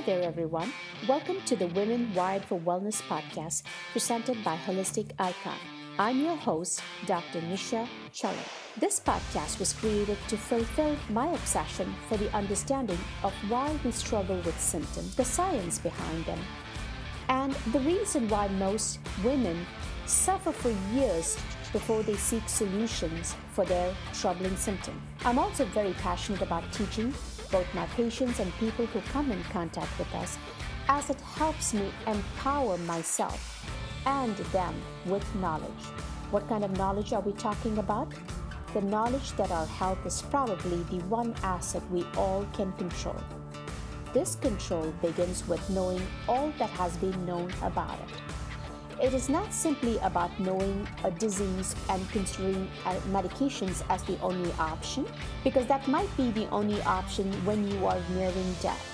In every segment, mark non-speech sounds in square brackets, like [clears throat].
Hi there, everyone. Welcome to the Women Wired for Wellness podcast presented by Holistic Icon. I'm your host, Dr. Nisha Chellam. This podcast was created to fulfill my obsession for the understanding of why we struggle with symptoms, the science behind them, and the reason why most women suffer for years before they seek solutions for their troubling symptom. I'm also very passionate about teaching both my patients and people who come in contact with us, as it helps me empower myself and them with knowledge. What kind of knowledge are we talking about? The knowledge that our health is probably the one asset we all can control. This control begins with knowing all that has been known about it. It is not simply about knowing a disease and considering uh, medications as the only option, because that might be the only option when you are nearing death.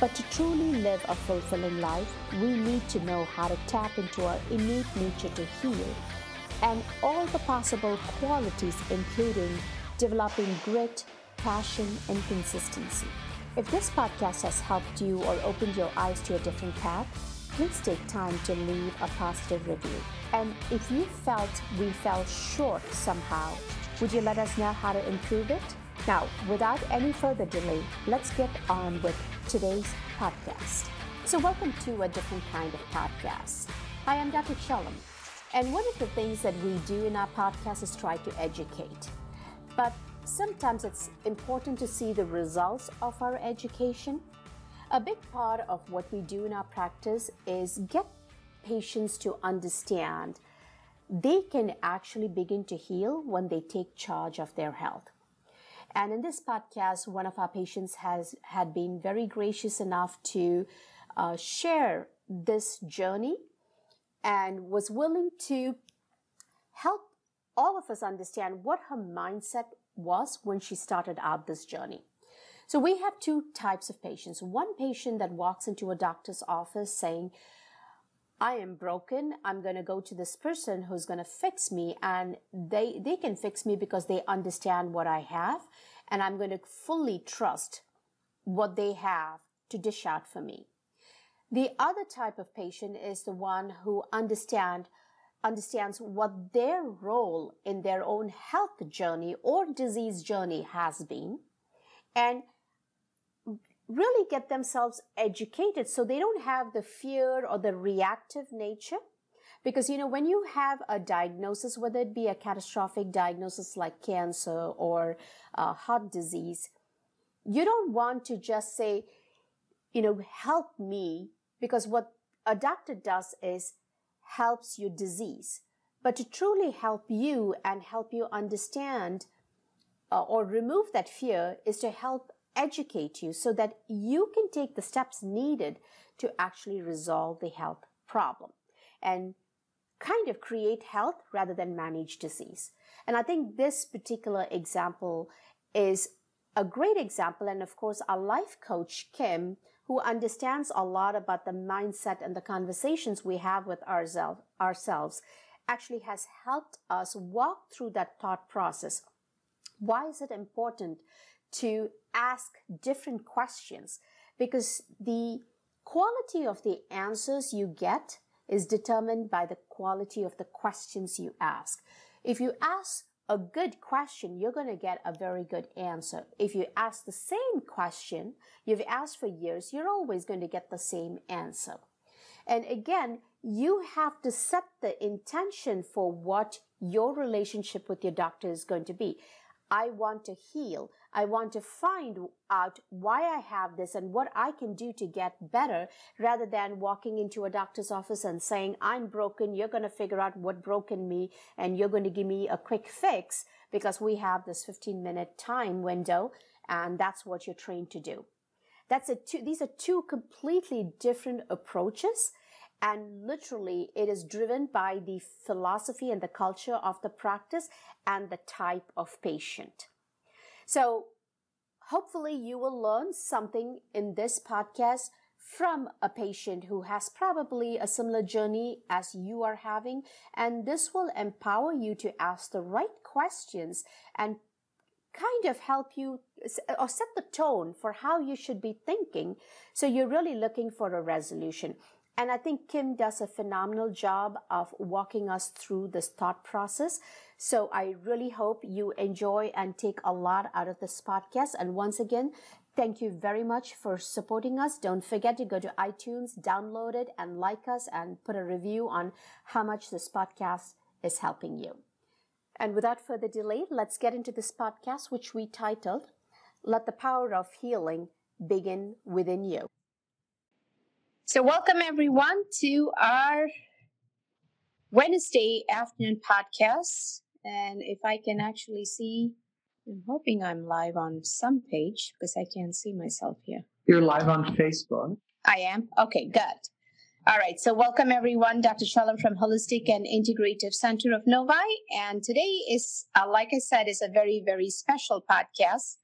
But to truly live a fulfilling life, we need to know how to tap into our innate nature to heal and all the possible qualities, including developing grit, passion, and consistency. If this podcast has helped you or opened your eyes to a different path, please take time to leave a positive review. And if you felt we fell short somehow, would you let us know how to improve it? Now, without any further delay, let's get on with today's podcast. So, welcome to a different kind of podcast. Hi, I'm Dr. Chellam, and one of the things that we do in our podcast is try to educate. But sometimes it's important to see the results of our education a big part of what we do in our practice is get patients to understand they can actually begin to heal when they take charge of their health. And in this podcast, one of our patients has had been very gracious enough to uh, share this journey and was willing to help all of us understand what her mindset was when she started out this journey. So we have two types of patients. One patient that walks into a doctor's office saying, I am broken. I'm going to go to this person who's going to fix me and they, they can fix me because they understand what I have and I'm going to fully trust what they have to dish out for me. The other type of patient is the one who understand understands what their role in their own health journey or disease journey has been and really get themselves educated so they don't have the fear or the reactive nature. Because, you know, when you have a diagnosis, whether it be a catastrophic diagnosis like cancer or uh, heart disease, you don't want to just say, you know, help me, because what a doctor does is helps your disease. But to truly help you and help you understand uh, or remove that fear is to help educate you so that you can take the steps needed to actually resolve the health problem and kind of create health rather than manage disease. And I think this particular example is a great example. And of course, our life coach, Kim, who understands a lot about the mindset and the conversations we have with ourselves, ourselves actually has helped us walk through that thought process. Why is it important to ask different questions because the quality of the answers you get is determined by the quality of the questions you ask. If you ask a good question, you're going to get a very good answer. If you ask the same question you've asked for years, you're always going to get the same answer. And again, you have to set the intention for what your relationship with your doctor is going to be. I want to heal. I want to find out why I have this and what I can do to get better rather than walking into a doctor's office and saying, I'm broken. You're going to figure out what broken me and you're going to give me a quick fix because we have this 15 minute time window and that's what you're trained to do. That's a two, these are two completely different approaches and literally, it is driven by the philosophy and the culture of the practice and the type of patient. So hopefully you will learn something in this podcast from a patient who has probably a similar journey as you are having. And this will empower you to ask the right questions and kind of help you or set the tone for how you should be thinking. So you're really looking for a resolution. And I think Kim does a phenomenal job of walking us through this thought process. So I really hope you enjoy and take a lot out of this podcast. And once again, thank you very much for supporting us. Don't forget to go to iTunes, download it, and like us and put a review on how much this podcast is helping you. And without further delay, let's get into this podcast, which we titled, Let the Power of Healing Begin Within You. So, welcome everyone to our Wednesday afternoon podcast. And if I can actually see, I'm hoping I'm live on some page because I can't see myself here. You're live on Facebook. I am? Okay, good. All right, so welcome everyone. Dr. Chellam from Holistic and Integrative Center of Novi. And today is, uh, like I said, is a very, very special podcast,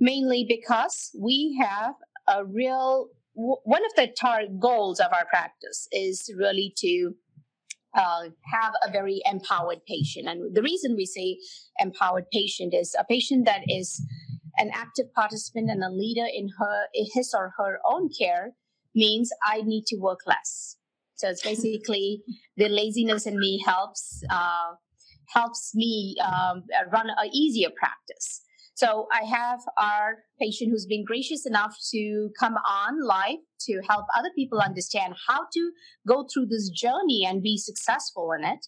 mainly because we have a real, w- one of the tar- goals of our practice is really to uh, have a very empowered patient. And the reason we say empowered patient is a patient that is an active participant and a leader in her, in his or her own care means I need to work less. So it's basically [laughs] the laziness in me helps uh, helps me um, run an easier practice. So I have our patient who's been gracious enough to come on live to help other people understand how to go through this journey and be successful in it.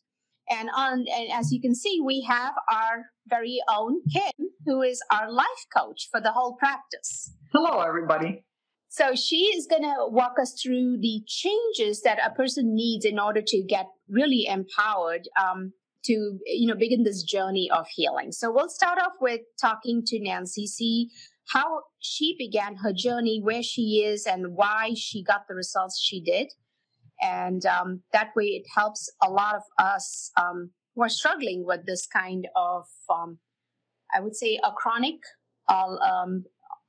And on and as you can see, we have our very own Kim, who is our life coach for the whole practice. Hello, everybody. So she is going to walk us through the changes that a person needs in order to get really empowered um, to you know begin this journey of healing. So we'll start off with talking to Nancy, see how she began her journey, where she is, and why she got the results she did. And um, that way, it helps a lot of us um, who are struggling with this kind of, um, I would say, a chronic uh, um,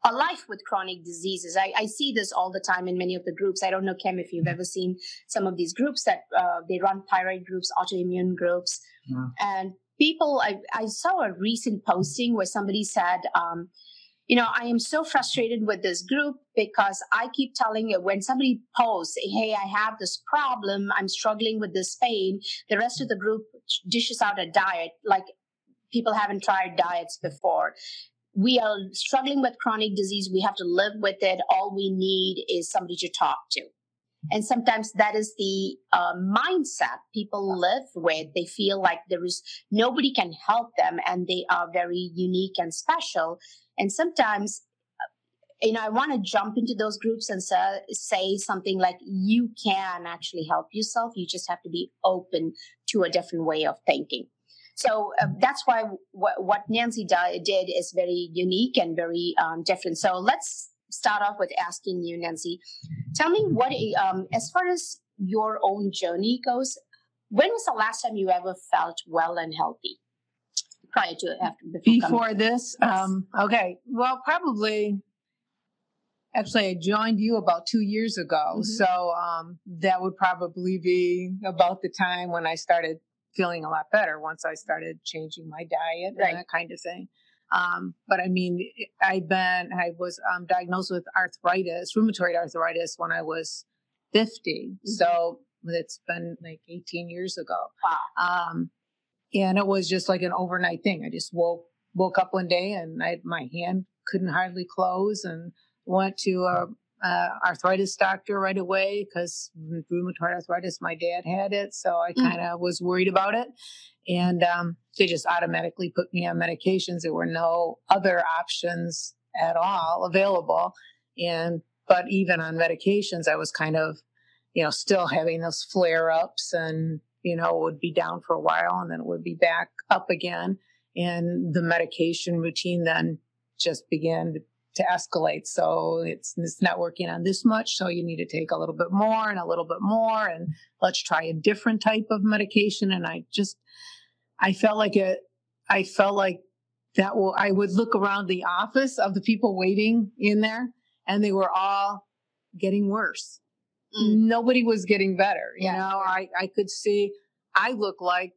a life with chronic diseases. I, I, see this all the time in many of the groups. I don't know, Kim, if you've ever seen some of these groups that uh, they run thyroid groups, autoimmune groups, yeah. and people. I, I, saw a recent posting where somebody said, um, you know, I am so frustrated with this group because I keep telling you when somebody posts, hey, I have this problem, I'm struggling with this pain, the rest of the group dishes out a diet like people haven't tried diets before we are struggling with chronic disease. We have to live with it. All we need is somebody to talk to. And sometimes that is the uh, mindset people live with. They feel like there is nobody can help them and they are very unique and special. And sometimes, uh, you know, I want to jump into those groups and say, say something like, you can actually help yourself. You just have to be open to a different way of thinking. So uh, that's why w- what Nancy di- did is very unique and very um, different. So let's start off with asking you, Nancy. Tell me what, um, as far as your own journey goes, when was the last time you ever felt well and healthy? Prior to after before, before this, yes. um, okay. Well, probably actually i joined you about two years ago mm-hmm. so um, that would probably be about the time when i started feeling a lot better once I started changing my diet right. and that kind of thing. Um, but I mean, I've been, I was um, diagnosed with arthritis, rheumatoid arthritis when I was 50. Mm-hmm. So it's been like 18 years ago. Wow. Um, and it was just like an overnight thing. I just woke, woke up one day and I, my hand couldn't hardly close and went to a uh, arthritis doctor right away because rheumatoid arthritis, my dad had it. So I kind of mm. was worried about it. And um, they just automatically put me on medications. There were no other options at all available. And, but even on medications, I was kind of, you know, still having those flare ups and, you know, would be down for a while and then it would be back up again. And the medication routine then just began to to escalate. So it's, it's not working on this much. So you need to take a little bit more and a little bit more. And let's try a different type of medication. And I just, I felt like it, I felt like that will, I would look around the office of the people waiting in there and they were all getting worse. Mm. Nobody was getting better. You yeah. know, I, I could see, I look like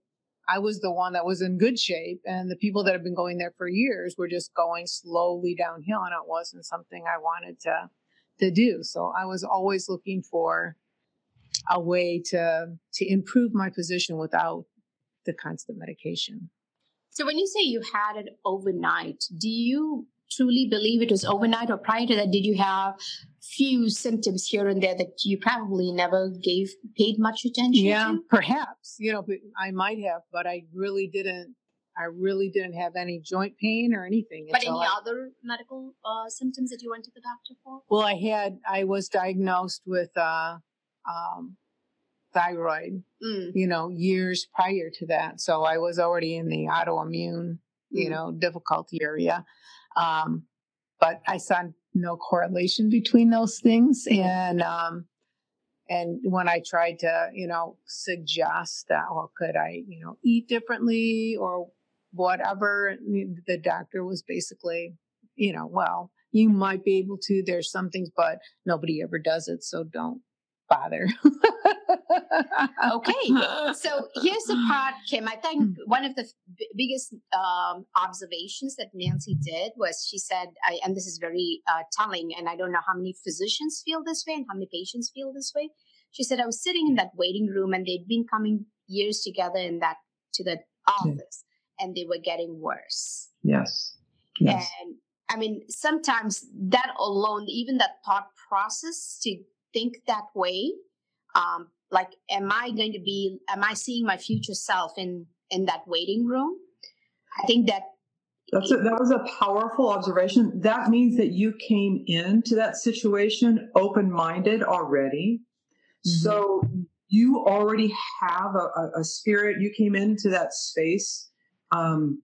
I was the one that was in good shape, and the people that have been going there for years were just going slowly downhill, and it wasn't something I wanted to to do. So I was always looking for a way to to improve my position without the constant medication. So when you say you had it overnight, do you truly believe it was overnight or prior to that did you have few symptoms here and there that you probably never gave paid much attention yeah to? perhaps you know i might have but i really didn't i really didn't have any joint pain or anything but any I, other medical uh, symptoms that you went to the doctor for well i had i was diagnosed with uh, um, thyroid mm. you know years prior to that so i was already in the autoimmune you Mm. know difficulty area um, but I saw no correlation between those things. And um, and when I tried to, you know, suggest that, well, could I, you know, eat differently or whatever, the doctor was basically, you know, well, you might be able to. There's some things, but nobody ever does it, so don't bother. [laughs] okay [laughs] so here's the part kim i think Hmm. one of the b- biggest um, observations that nancy did was she said I, and this is very uh, telling and i don't know how many physicians feel this way and how many patients feel this way she said i was sitting in that waiting room and they'd been coming years together in that to the office and they were getting worse Yes. Yes. and I mean, sometimes that alone, even that thought process to think that way, um, like, am I going to be, am I seeing my future self in in that waiting room? I think that That's a, that was a powerful observation. That means that you came into that situation open minded already. Mhm. So you already have a, a, a spirit. You came into that space um,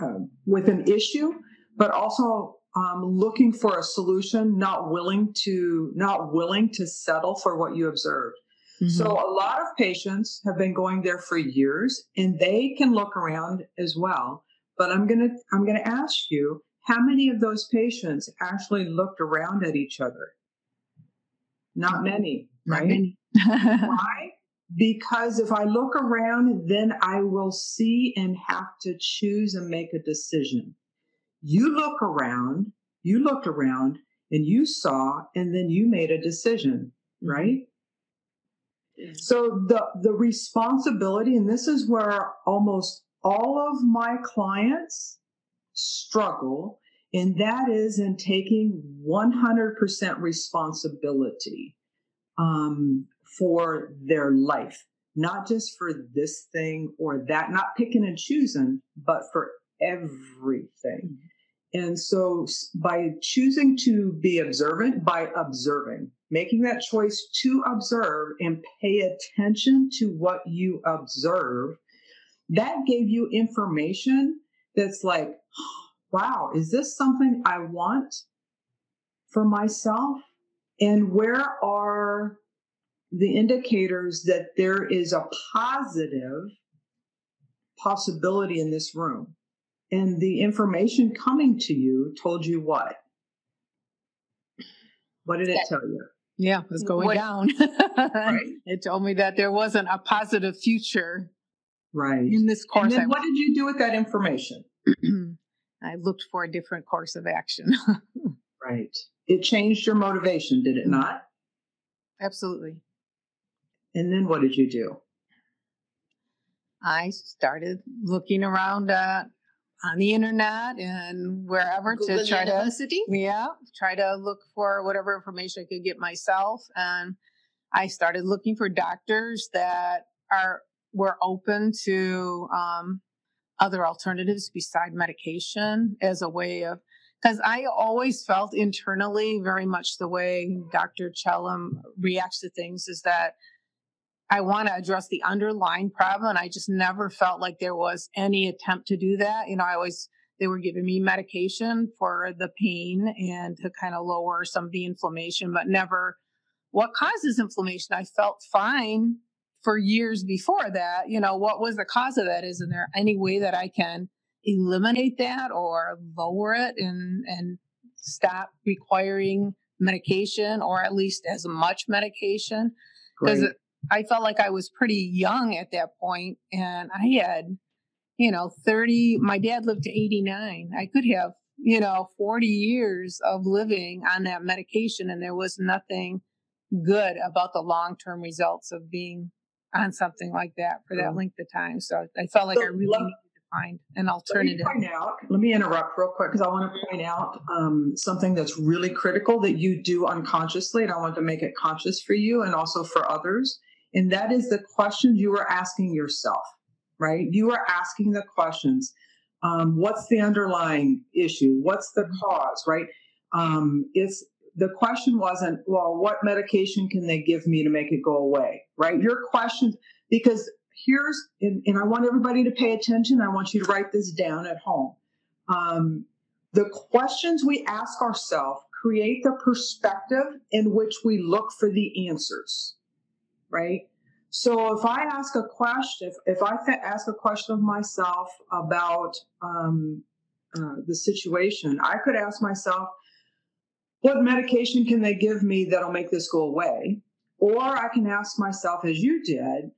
uh, with an issue, but also um, looking for a solution, not willing to not willing to settle for what you observed. So Mm-hmm. a lot of patients have been going there for years and they can look around as well. But I'm going to I'm going to ask you how many of those patients actually looked around at each other? Not many, Not right? many. [laughs] Why? Because if I look around, then I will see and have to choose and make a decision. You look around, you looked around and you saw, and then you made a decision, right? So the the responsibility, and this is where almost all of my clients struggle, and that is in taking 100% responsibility um, for their life, not just for this thing or that, not picking and choosing, but for everything. And so by choosing to be observant, by observing, making that choice to observe and pay attention to what you observe, that gave you information that's like, [gasps] wow, is this something I want for myself? And where are the indicators that there is a positive possibility in this room? And the information coming to you told you what? What did it tell you? Yeah, it was going What- down. [laughs] Right. It told me that there wasn't a positive future Right. in this And course. then what did you do with that information? I, [clears throat] I looked for a different course of action. [laughs] Right. It changed your motivation, did it not? Absolutely. And then what did you do? I started looking around uh, on the internet and wherever to Google try to yeah try to look for whatever information I could get myself and I started looking for doctors that are were open to um, other alternatives beside medication as a way of because I always felt internally very much the way Dr. Chellam reacts to things is that I want to address the underlying problem. And I just never felt like there was any attempt to do that. You know, I always, they were giving me medication for the pain and to kind of lower some of the inflammation, but never what causes inflammation. I felt fine for years before that. You know, what was the cause of that? Isn't there any way that I can eliminate that or lower it and, and stop requiring medication or at least as much medication? Because. I felt like I was pretty young at that point, and I had, you know, 30. My dad lived to 89. I could have, you know, 40 years of living on that medication, and there was nothing good about the long term results of being on something like that for that length of time. So I felt like so I really let, needed to find an alternative. Let me, point out, let me interrupt real quick because I want to point out um, something that's really critical that you do unconsciously, and I want to make it conscious for you and also for others. And that is the questions you are asking yourself, right? You are asking the questions. Um, what's the underlying issue? What's the cause, right? Um, it's the question wasn't, well, what medication can they give me to make it go away, right? Your question, because here's, and, and I want everybody to pay attention. I want you to write this down at home. Um, the questions we ask ourselves create the perspective in which we look for the answers, right? So if I ask a question, if, if I th- ask a question of myself about um, uh, the situation, I could ask myself, what medication can they give me that'll make this go away? Or I can ask myself, as you did,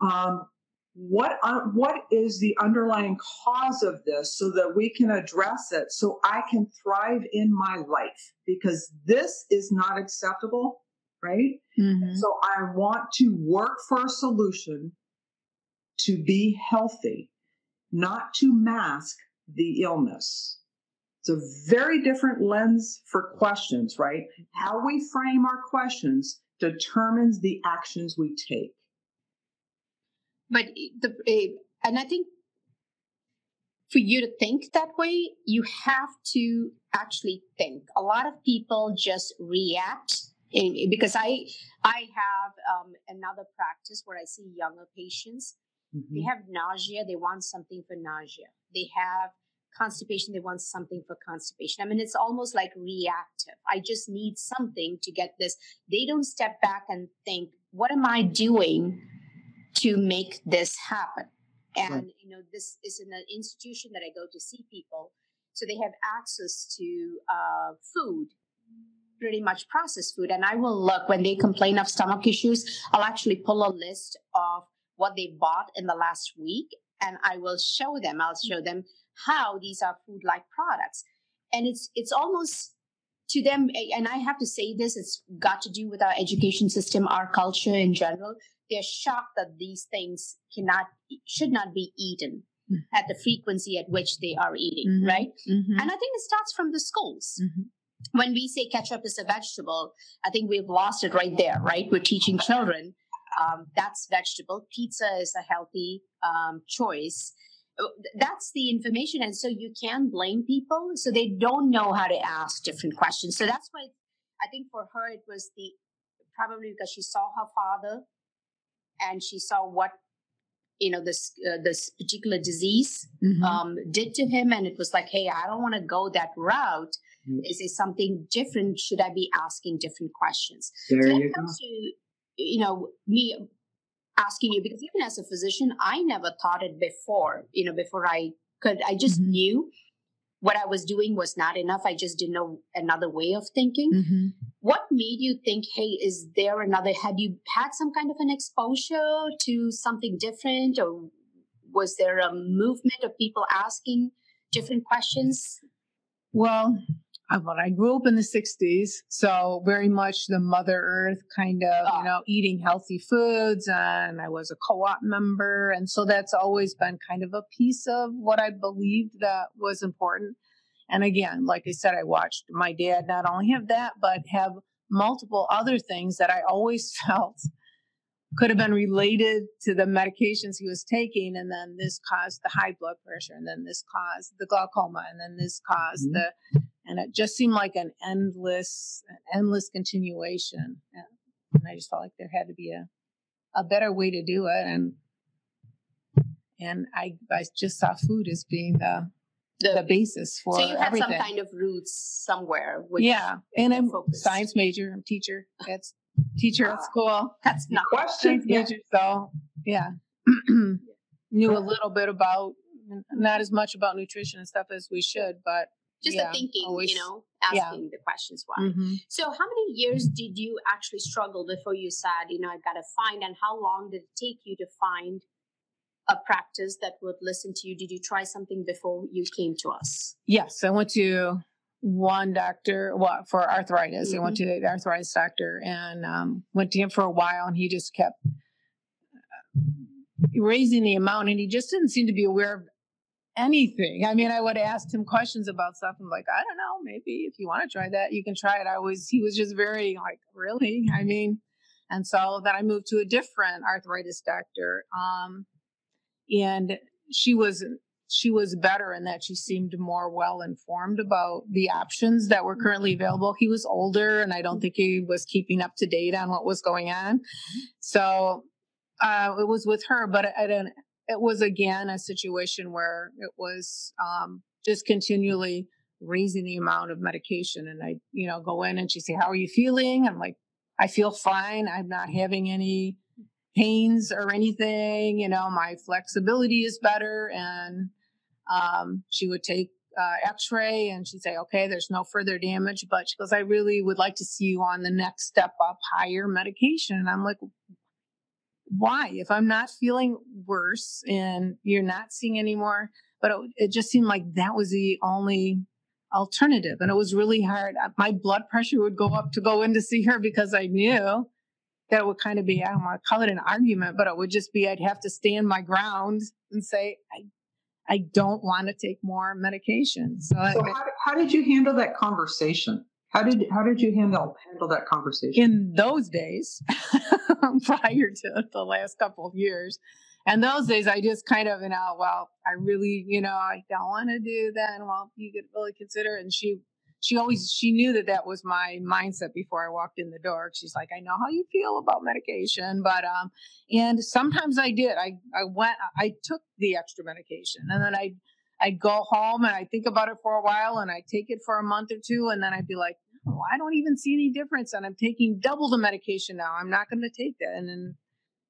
um, what uh, what is the underlying cause of this, so that we can address it, so I can thrive in my life because this is not acceptable, right? Mm-hmm. So I want to work for a solution to be healthy, not to mask the illness. It's a very different lens for questions, right? How we frame our questions determines the actions we take. But the and I think for you to think that way, you have to actually think. A lot of people just react because I I have um, another practice where I see younger patients. Mm-hmm. They have nausea. They want something for nausea. They have constipation, they want something for constipation. I mean, it's almost like reactive. I just need something to get this. They don't step back and think, what am I doing to make this happen? And, right. you know, this is in an institution that I go to see people. So they have access to uh, food, pretty much processed food. And I will look when they complain of stomach issues, I'll actually pull a list of what they bought in the last week and I will show them. I'll show them how these are food like products and it's it's almost to them and i have to say this it's got to do with our education system our culture in general they're shocked that these things cannot should not be eaten mm-hmm. at the frequency at which they are eating mm-hmm. right mm-hmm. and i think it starts from the schools mm-hmm. When we say ketchup is a vegetable i think we've lost it right there right? We're teaching children um, that's vegetable. Pizza is a healthy um, choice. That's the information and so you can blame people so they don't know how to ask different questions. So that's why i think for her it was the probably because she saw her father and she saw what you know this uh, this particular disease mm-hmm. um, did to him and it was like hey i don't want to go that route mm-hmm. is it something different should i be asking different questions there so you comes go. to you know me asking you because even as a physician, I never thought it before, you know, before I could, I just mm-hmm. knew what I was doing was not enough. I just didn't know another way of thinking. Mm-hmm. What made you think, hey, is there another? Have you had some kind of an exposure to something different, or was there a movement of people asking different questions? Well, but I grew up in the 60s, so very much the Mother Earth kind of, you ah. know, eating healthy foods. And I was a co op member. And so that's always been kind of a piece of what I believed that was important. And again, like I said, I watched my dad not only have that, but have multiple other things that I always [laughs] felt could have been related to the medications he was taking and then this caused the high blood pressure and then this caused the glaucoma and then this caused mm-hmm. the and it just seemed like an endless an endless continuation and i just felt like there had to be a a better way to do it and and i i just saw food as being the the, the basis for so you had everything. some kind of roots somewhere yeah and i'm focused. science major i'm teacher [laughs] that's teacher at ah, school. That's not question. Yeah. Major, so yeah, [clears throat] knew a little bit about not as much about nutrition and stuff as we should, but just Yeah, the thinking, always- you know, yeah. asking the questions why. Mhm. So, how many years did you actually struggle before you said, you know, I've got to find, and how long did it take you to find a practice that would listen to you? Did you try something before you came to us? Yes, I went to one doctor well, for arthritis. I went to the arthritis doctor and um, went to him for a while, and he just kept uh, raising the amount, and he just didn't seem to be aware of anything. I mean, I would ask him questions about stuff. I'm like, I don't know, maybe if you want to try that, you can try it. I was, he was just very like, really? I mean, and so then I moved to a different arthritis doctor. Um, and she was she was better in that she seemed more well informed about the options that were currently available. He was older, and I don't think he was keeping up to date on what was going on. So uh, it was with her, but I don't. It was again a situation where it was um, just continually raising the amount of medication, and I, you know, go in and she say, "How are you feeling?" I'm like, "I feel fine. I'm not having any." pains or anything you know my flexibility is better and um, she would take uh, x-ray and she'd say okay there's no further damage but she goes i really would like to see you on the next step up higher medication and i'm like why if i'm not feeling worse and you're not seeing anymore but it, it just seemed like that was the only alternative and it was really hard my blood pressure would go up to go in to see her because i knew that would kind of be I don't want to call it an argument, but it would just be I'd have to stand my ground and say I I don't want to take more medication. So, So I, how, did- how did you handle that conversation? How did how did you handle handle that conversation? in those days, [laughs] [laughs] prior to the last couple of years, and those days I just kind of you know well I really you know I don't want to do that. And well you could really consider. And she she always she knew that that was my mindset before I walked in the door. She's like, I know how you feel about medication, but um, and sometimes I did. I I went, I took the extra medication, and then I I'd go home and I think about it for a while, and I take it for a month or two, and then I'd be like, oh, I don't even see any difference, and I'm taking double the medication now. I'm not going to take that, and then.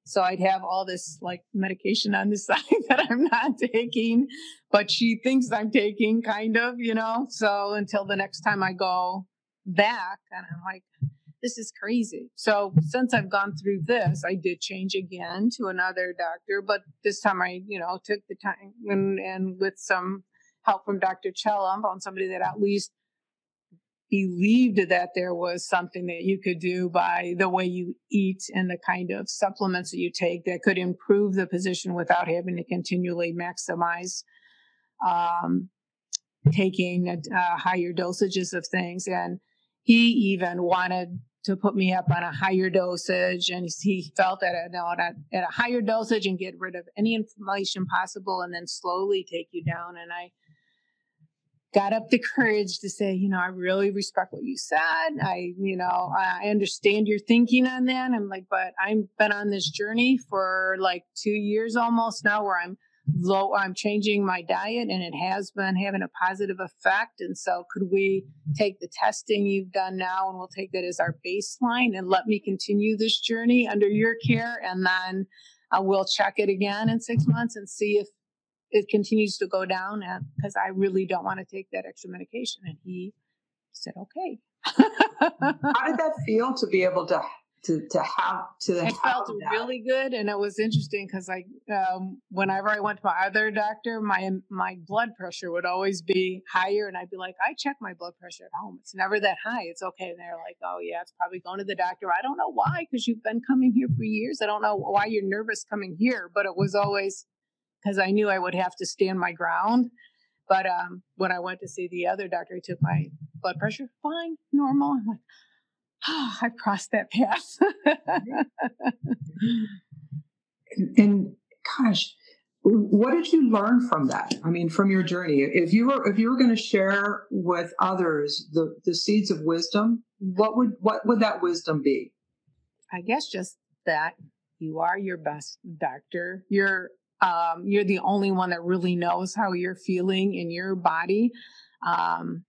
So I'd have all this like medication on the [laughs] side that I'm not taking, but she thinks I'm taking kind of, you know. So until the next time I go back and I'm like, this is crazy. So since I've gone through this, I did change again to another doctor, but this time I, you know, took the time and, and with some help from Dr. Chellam, found somebody that at least believed that there was something that you could do by the way you eat and the kind of supplements that you take that could improve the position without having to continually maximize um, taking higher dosages of things. And he even wanted to put me up on a higher dosage, and he felt that at, at, at a higher dosage and get rid of any inflammation possible, and then slowly take you down. And I got up the courage to say, you know, I really respect what you said. I, you know, I understand your thinking on that. I'm like, but I've been on this journey for like two years almost now where I'm low, I'm changing my diet and it has been having a positive effect. And so could we take the testing you've done now and we'll take that as our baseline and let me continue this journey under your care. And then uh, we'll check it again in six months and see if it continues to go down because I really don't want to take that extra medication. And he said, okay. How did that feel to be able to to to have to? It have felt that? really good, and it was interesting because I, um, whenever I went to my other doctor, my my blood pressure would always be higher, and I'd be like, I check my blood pressure at home; it's never that high. It's okay. And they're like, Oh yeah, it's probably going to the doctor. I don't know why, because you've been coming here for years. I don't know why you're nervous coming here, but it was always because I knew I would have to stand my ground. But um, when I went to see the other doctor, he took my blood pressure, fine, normal. I'm like, oh, I crossed that path. And, [laughs] and gosh, what did you learn from that? I mean, from your journey. If you were if you were going to share with others the the seeds of wisdom, what would what would that wisdom be? I guess just that you are your best doctor. You're um, you're the only one that really knows how you're feeling in your body. Um,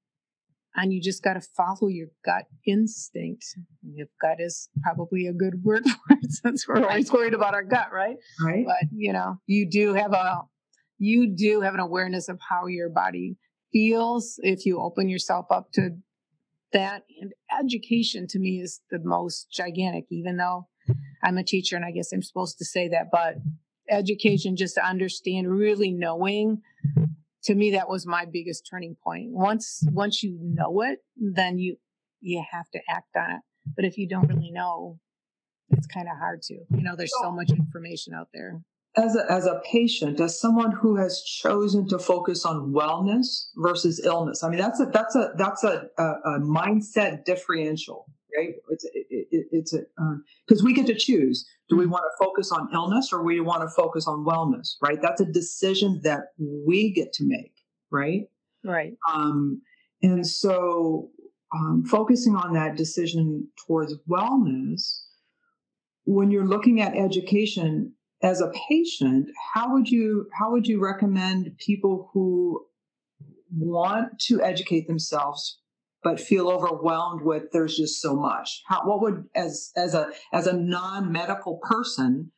and you just got to follow your gut instinct. If gut is probably a good [laughs] word for it, since we're always worried about our gut, right? Right. But you know, you do have a you do have an awareness of how your body feels if you open yourself up to that. And education to me is the most gigantic, even though I'm a teacher and I guess I'm supposed to say that, but education just to understand, really knowing to me that was my biggest turning point. Once once you know it, then you you have to act on it. But if you don't really know, it's kind of hard to. You know, there's so much information out there as a, as a patient, as someone who has chosen to focus on wellness versus illness, I mean that's a that's a that's a, a, a mindset differential, right? It's it, it, it's a because uh, we get to choose: do we want to focus on illness or we want to focus on wellness, right? That's a decision that we get to make, right? Right. Um, and so, um, focusing on that decision towards wellness, when you're looking at education, as a patient, how would you how would you recommend people who want to educate themselves but feel overwhelmed with there's just so much? How what would as as a as a non-medical person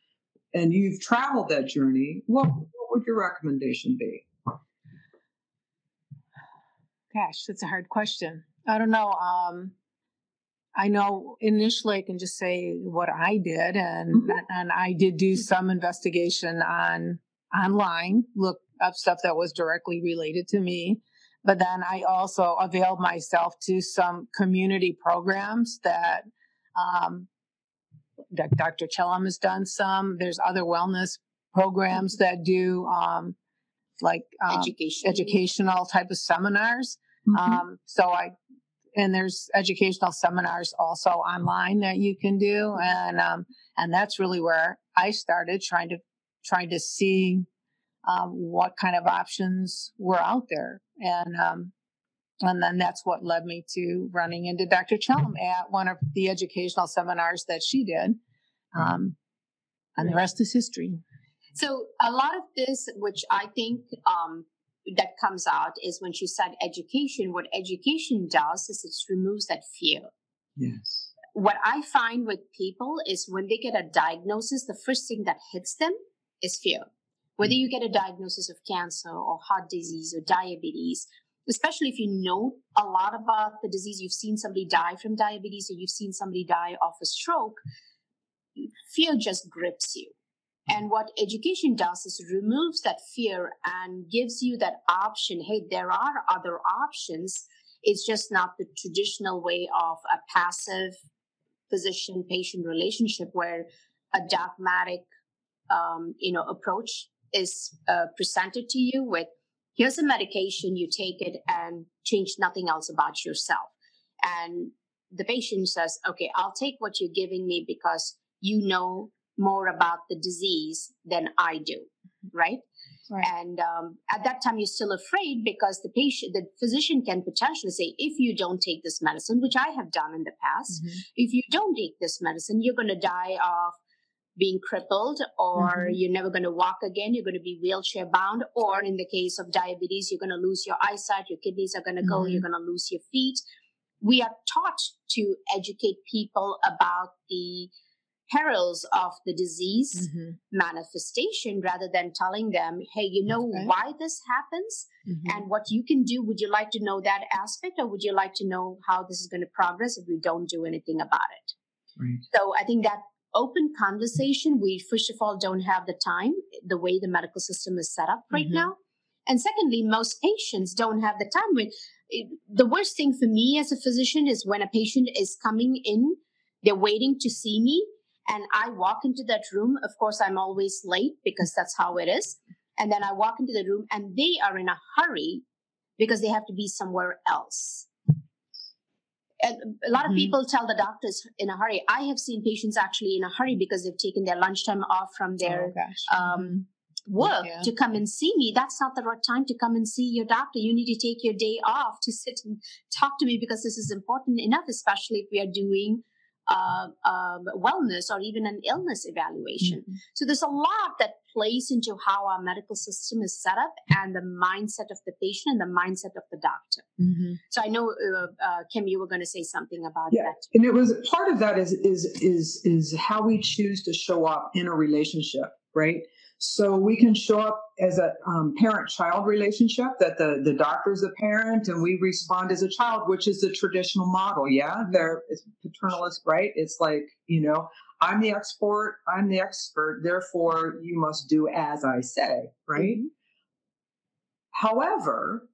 and you've traveled that journey, what what would your recommendation be? Gosh, that's a hard question. I don't know. Um, I know initially I can just say what I did and mm-hmm. and I did do some investigation on online, look up stuff that was directly related to me. But then I also availed myself to some community programs that um, Dr. Chellam has done some. There's other wellness programs mm-hmm. that do um, like um, Education. educational type of seminars. Mm-hmm. Um, so I and there's educational seminars also online that you can do and um, and that's really where i started trying to trying to see um, what kind of options were out there and um, and then that's what led me to running into dr chellam at one of the educational seminars that she did um, and the rest is history so a lot of this which i think um, that comes out is when she said education, what education does is it removes that fear. Yes. What I find with people is when they get a diagnosis, the first thing that hits them is fear. Whether you get a diagnosis of cancer or heart disease or diabetes, especially if you know a lot about the disease, you've seen somebody die from diabetes or you've seen somebody die of a stroke, fear just grips you. And what education does is removes that fear and gives you that option. Hey, there are other options. It's just not the traditional way of a passive physician patient relationship where a dogmatic, um, you know, approach is uh, presented to you with here's a medication, you take it and change nothing else about yourself. And the patient says, okay, I'll take what you're giving me because you know more about the disease than I do, right? Right. And um, at that time, you're still afraid because the patient, the physician can potentially say, if you don't take this medicine, which I have done in the past, mm-hmm. if you don't take this medicine, you're going to die of being crippled, or mm-hmm. you're never going to walk again. You're going to be wheelchair bound, or in the case of diabetes, you're going to lose your eyesight, your kidneys are going to go, mm-hmm. you're going to lose your feet. We are taught to educate people about the perils of the disease mm-hmm. manifestation rather than telling them, hey, you know right. why this happens mm-hmm. and what you can do. Would you like to know that aspect or would you like to know how this is going to progress if we don't do anything about it? Right. So I think that open conversation, we first of all don't have the time, the way the medical system is set up right mm-hmm. now. And secondly, most patients don't have the time. When the worst thing for me as a physician is when a patient is coming in, they're waiting to see me, and I walk into that room. Of course, I'm always late because that's how it is. And then I walk into the room and they are in a hurry because they have to be somewhere else. And a lot mm-hmm. of people tell the doctors in a hurry. I have seen patients actually in a hurry because they've taken their lunchtime off from their oh, um, mm-hmm. work yeah. to come and see me. That's not the right time to come and see your doctor. You need to take your day off to sit and talk to me because this is important enough, especially if we are doing uh, um, wellness or even an illness evaluation. Mm-hmm. So there's a lot that plays into how our medical system is set up and the mindset of the patient and the mindset of the doctor. Mm-hmm. So I know, uh, uh, Kim, you were going to say something about yeah. that. And it was part of that is is is is how we choose to show up in a relationship, right? So we can show up as a um, parent-child relationship that the the doctor's a parent and we respond as a child, which is the traditional model. Yeah, there is paternalist, right? It's like you know, I'm the expert, I'm the expert, therefore you must do as I say, right? Mm-hmm. However,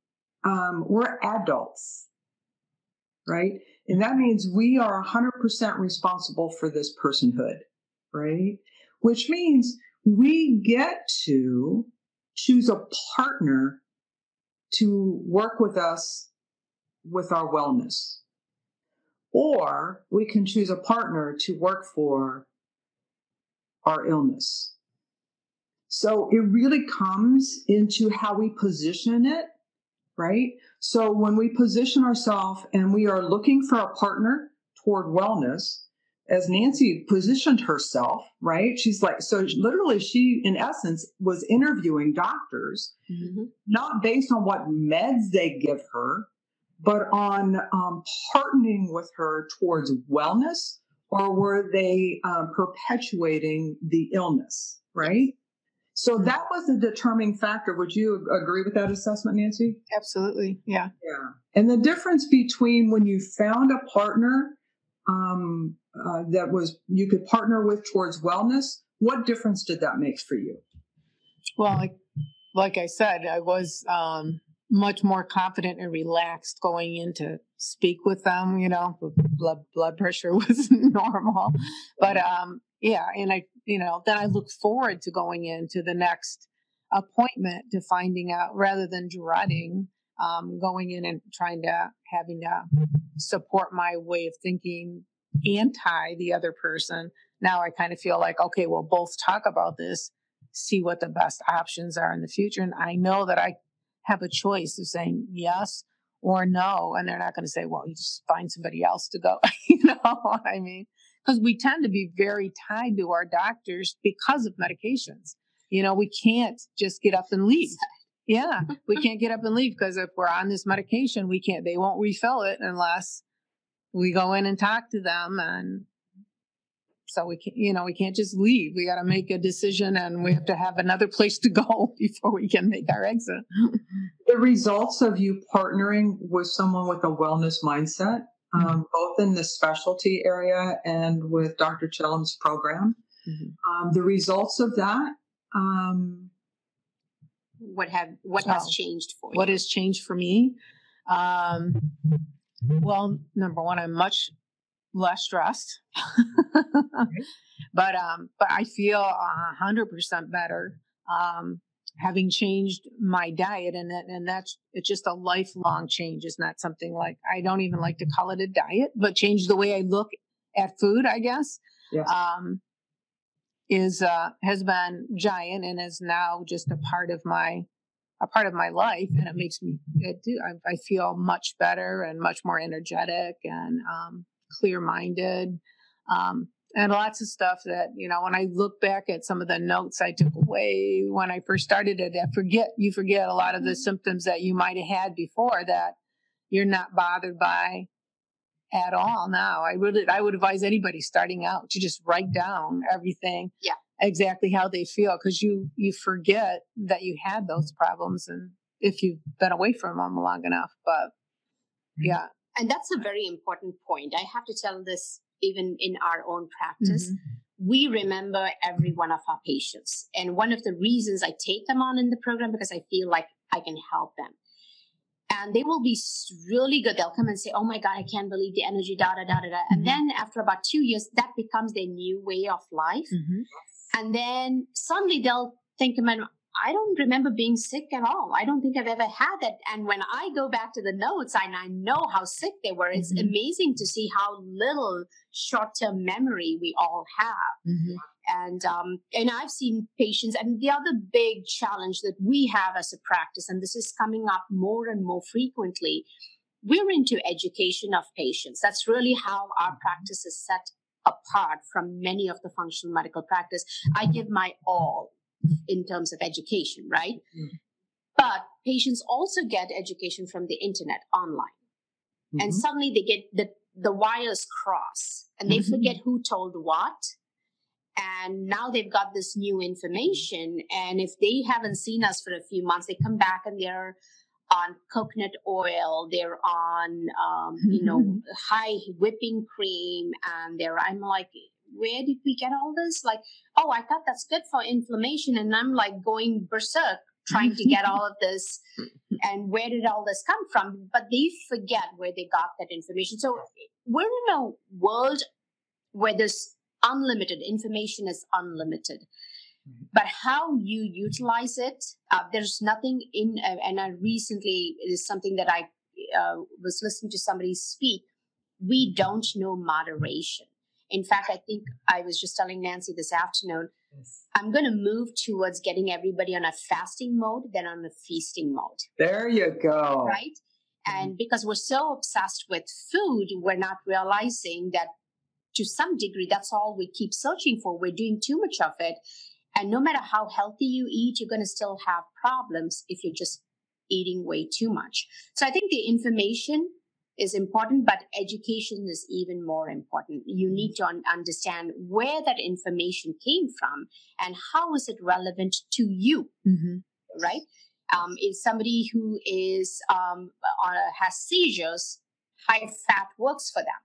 um, we're adults, right? And that means we are 100% responsible for this personhood, right? Which means we get to choose a partner to work with us with our wellness. Or we can choose a partner to work for our illness. So it really comes into how we position it, right? So when we position ourselves and we are looking for a partner toward wellness, as Nancy positioned herself, right? She's like, so literally, she, in essence, was interviewing doctors, mm-hmm. not based on what meds they give her, but on um, partnering with her towards wellness, or were they um, perpetuating the illness, right? So mm-hmm. that was the determining factor. Would you agree with that assessment, Nancy? Absolutely. Yeah. Yeah. And the difference between when you found a partner um, uh, that was you could partner with towards wellness. What difference did that make for you? Well, like like I said, I was um, much more confident and relaxed going in to speak with them. You know, blood blood pressure [laughs] was normal, but um, yeah, and I you know then I look forward to going into the next appointment to finding out rather than dreading um, going in and trying to having to support my way of thinking anti the other person. Now I kind of feel like, okay, we'll both talk about this, see what the best options are in the future. And I know that I have a choice of saying yes or no. And they're not going to say, well, you just find somebody else to go. [laughs] you know what I mean? Because we tend to be very tied to our doctors because of medications. You know, we can't just get up and leave. Yeah, we can't get up and leave because if we're on this medication, we can't, they won't refill it unless we go in and talk to them and so we can you know we can't just leave we got to make a decision and we have to have another place to go [laughs] before we can make our exit the results of you partnering with someone with a wellness mindset um, mm-hmm. both in the specialty area and with dr chellam's program mm-hmm. um, the results of that um, what have what has changed for you what has changed for me um, well, number one, I'm much less stressed, [laughs] but um, but I feel a hundred percent better. Um, having changed my diet and that, and that's it's just a lifelong change it's not something like i don't even like to call it a diet but change the way i look at food i guess yes. um, is uh, has been giant and is now just a part of my a part of my life and it makes me it do I, I feel much better and much more energetic and um, clear-minded. Um, and lots of stuff that you know when i look back at some of the notes i took away when i first started it i forget you forget a lot of the symptoms that you might have had before that you're not bothered by at all now. I would i would advise anybody starting out to just write down everything yeah exactly how they feel because you you forget that you had those problems and if you've been away from them long enough but mm-hmm. yeah and that's a very important point i have to tell this even in our own practice mm-hmm. we remember every one of our patients and one of the reasons i take them on in the program because i feel like i can help them and they will be really good. They'll come and say, "Oh my God, I can't believe the energy." Da da da da da. And mm-hmm. then after about two years, that becomes their new way of life. Mm-hmm. And then suddenly they'll think, I don't remember being sick at all. I don't think I've ever had that. And when I go back to the notes and I know how sick they were, it's mm-hmm. amazing to see how little short term memory we all have. Mm-hmm. And um, and I've seen patients, and the other big challenge that we have as a practice, and this is coming up more and more frequently, we're into education of patients. That's really how our mm-hmm. practice is set apart from many of the functional medical practice. I give my all in terms of education, right? Mm-hmm. But patients also get education from the internet online. Mm-hmm. And suddenly they get the, the wires cross and they mm-hmm. forget who told what. and now they've got this new information and if they haven't seen us for a few months they come back and they're on coconut oil they're on um, you know Mm-hmm. high whipping cream and they're i'm like where did we get all this? Like oh i thought that's good for inflammation and i'm like going berserk trying to get all of this [laughs] and where did all this come from? But they forget where they got that information. So we're in a world where this unlimited information is unlimited but how you utilize it uh, there's nothing in uh, and i recently it is something that i uh, was listening to somebody speak we don't know moderation in fact i think i was just telling nancy this afternoon i'm going to move towards getting everybody on a fasting mode then on a feasting mode There you go. right? And because we're so obsessed with food, we're not realizing that to some degree, that's all we keep searching for. We're doing too much of it. And no matter how healthy you eat, you're going to still have problems if you're just eating way too much. So I think the information is important, but education is even more important. You need to un- understand where that information came from and how is it relevant to you Mhm. right? Um, is somebody who is um, a, has seizures, high fat works for them.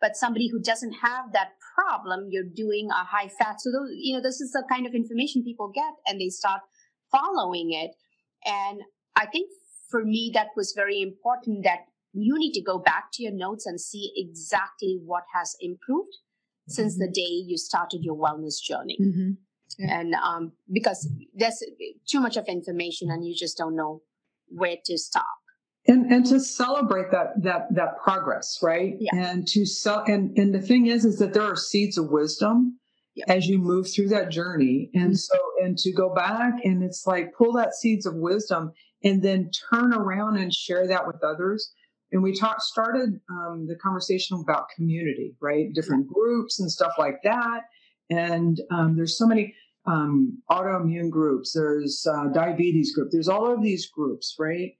But somebody who doesn't have that problem, you're doing a high fat. So those, you know, this is the kind of information people get, and they start following it. And I think for me, that was very important. That you need to go back to your notes and see exactly what has improved since the day you started your wellness journey Mhm. Yeah. and um, because there's too much of information and you just don't know where to stop and and to celebrate that that that progress right? Yeah. and to sell and and the thing is is that there are seeds of wisdom Yeah. as you move through that journey. And Mhm. so and to go back and it's like pull that seeds of wisdom and then turn around and share that with others. And we talked started um, the conversation about community right? Different groups and stuff like that. And um, there's so many um, autoimmune groups. There's uh, diabetes group. There's all of these groups right